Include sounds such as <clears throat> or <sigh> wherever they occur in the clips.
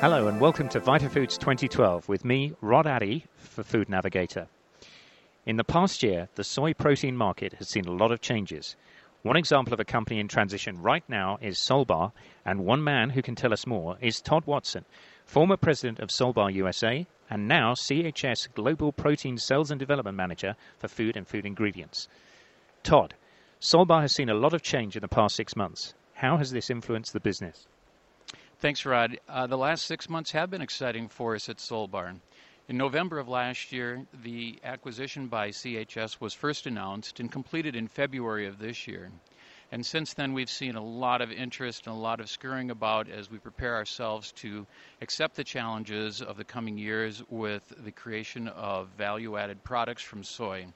Hello and welcome to VitaFoods 2012 with me, Rod Addy, for Food Navigator. In the past year, the soy protein market has seen a lot of changes. One example of a company in transition right now is Solbar, and one man who can tell us more is Todd Watson, former president of Solbar USA and now CHS Global Protein Sales and Development Manager for Food and Food Ingredients. Todd, Solbar has seen a lot of change in the past six months. How has this influenced the business? Thanks, Rod. Uh, the last six months have been exciting for us at Solbar. In November of last year, the acquisition by CHS was first announced and completed in February of this year. And since then, we've seen a lot of interest and a lot of scurrying about as we prepare ourselves to accept the challenges of the coming years with the creation of value added products from soy.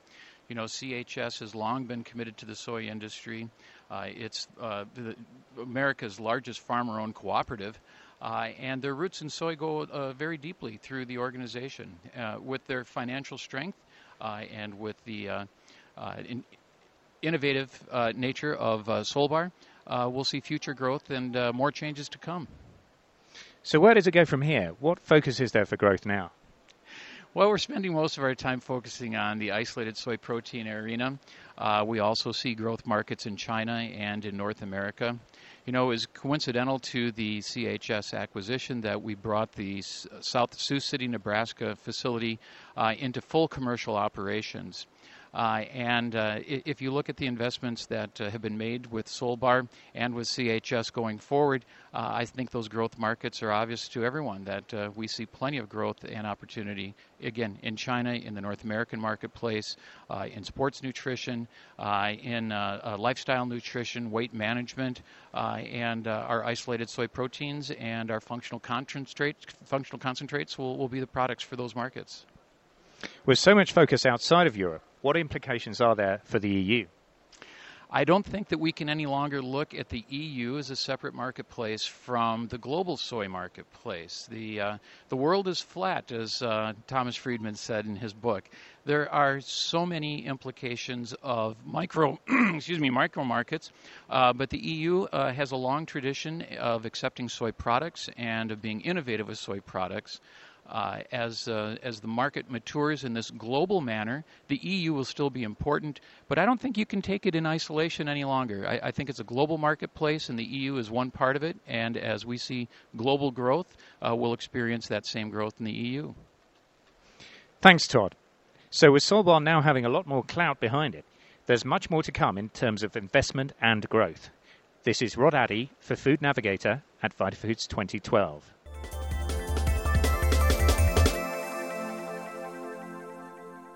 You know, CHS has long been committed to the soy industry. Uh, it's uh, the, America's largest farmer owned cooperative. Uh, and their roots in soy go uh, very deeply through the organization. Uh, with their financial strength uh, and with the in innovative nature of Solbar, we'll see future growth and more changes to come. So, where does it go from here? What focus is there for growth now? Well, we're spending most of our time focusing on the isolated soy protein arena. Uh, we also see growth markets in China and in North America. You know, was coincidental to the CHS acquisition that we brought the South Sioux City, Nebraska facility uh, into full commercial operations. Uh, and uh, if you look at the investments that uh, have been made with Solbar and with CHS going forward, uh, I think those growth markets are obvious to everyone that uh, we see plenty of growth and opportunity, again, in China, in the North American marketplace, uh, in sports nutrition, in lifestyle nutrition, weight management, and our isolated soy proteins and our functional concentrates, functional concentrates will, will be the products for those markets. With so much focus outside of Europe, what implications are there for the EU? I don't think that we can any longer look at the EU as a separate marketplace from the global soy marketplace. The uh, the world is flat, as uh, Thomas Friedman said in his book. There are so many implications of micro, <clears throat> excuse me, micro markets, uh, but the EU uh, has a long tradition of accepting soy products and of being innovative with soy products. Uh, as uh, as the market matures in this global manner, the EU will still be important, but I don't think you can take it in isolation any longer. I, I, think it's a global marketplace, and the EU is one part of it. And as we see global growth, uh, we'll experience that same growth in the EU. Thanks, Todd. So with Solbar now having a lot more clout behind it, there's much more to come in terms of investment and growth. This is Rod Addy for Food Navigator at VitaFoods 2012.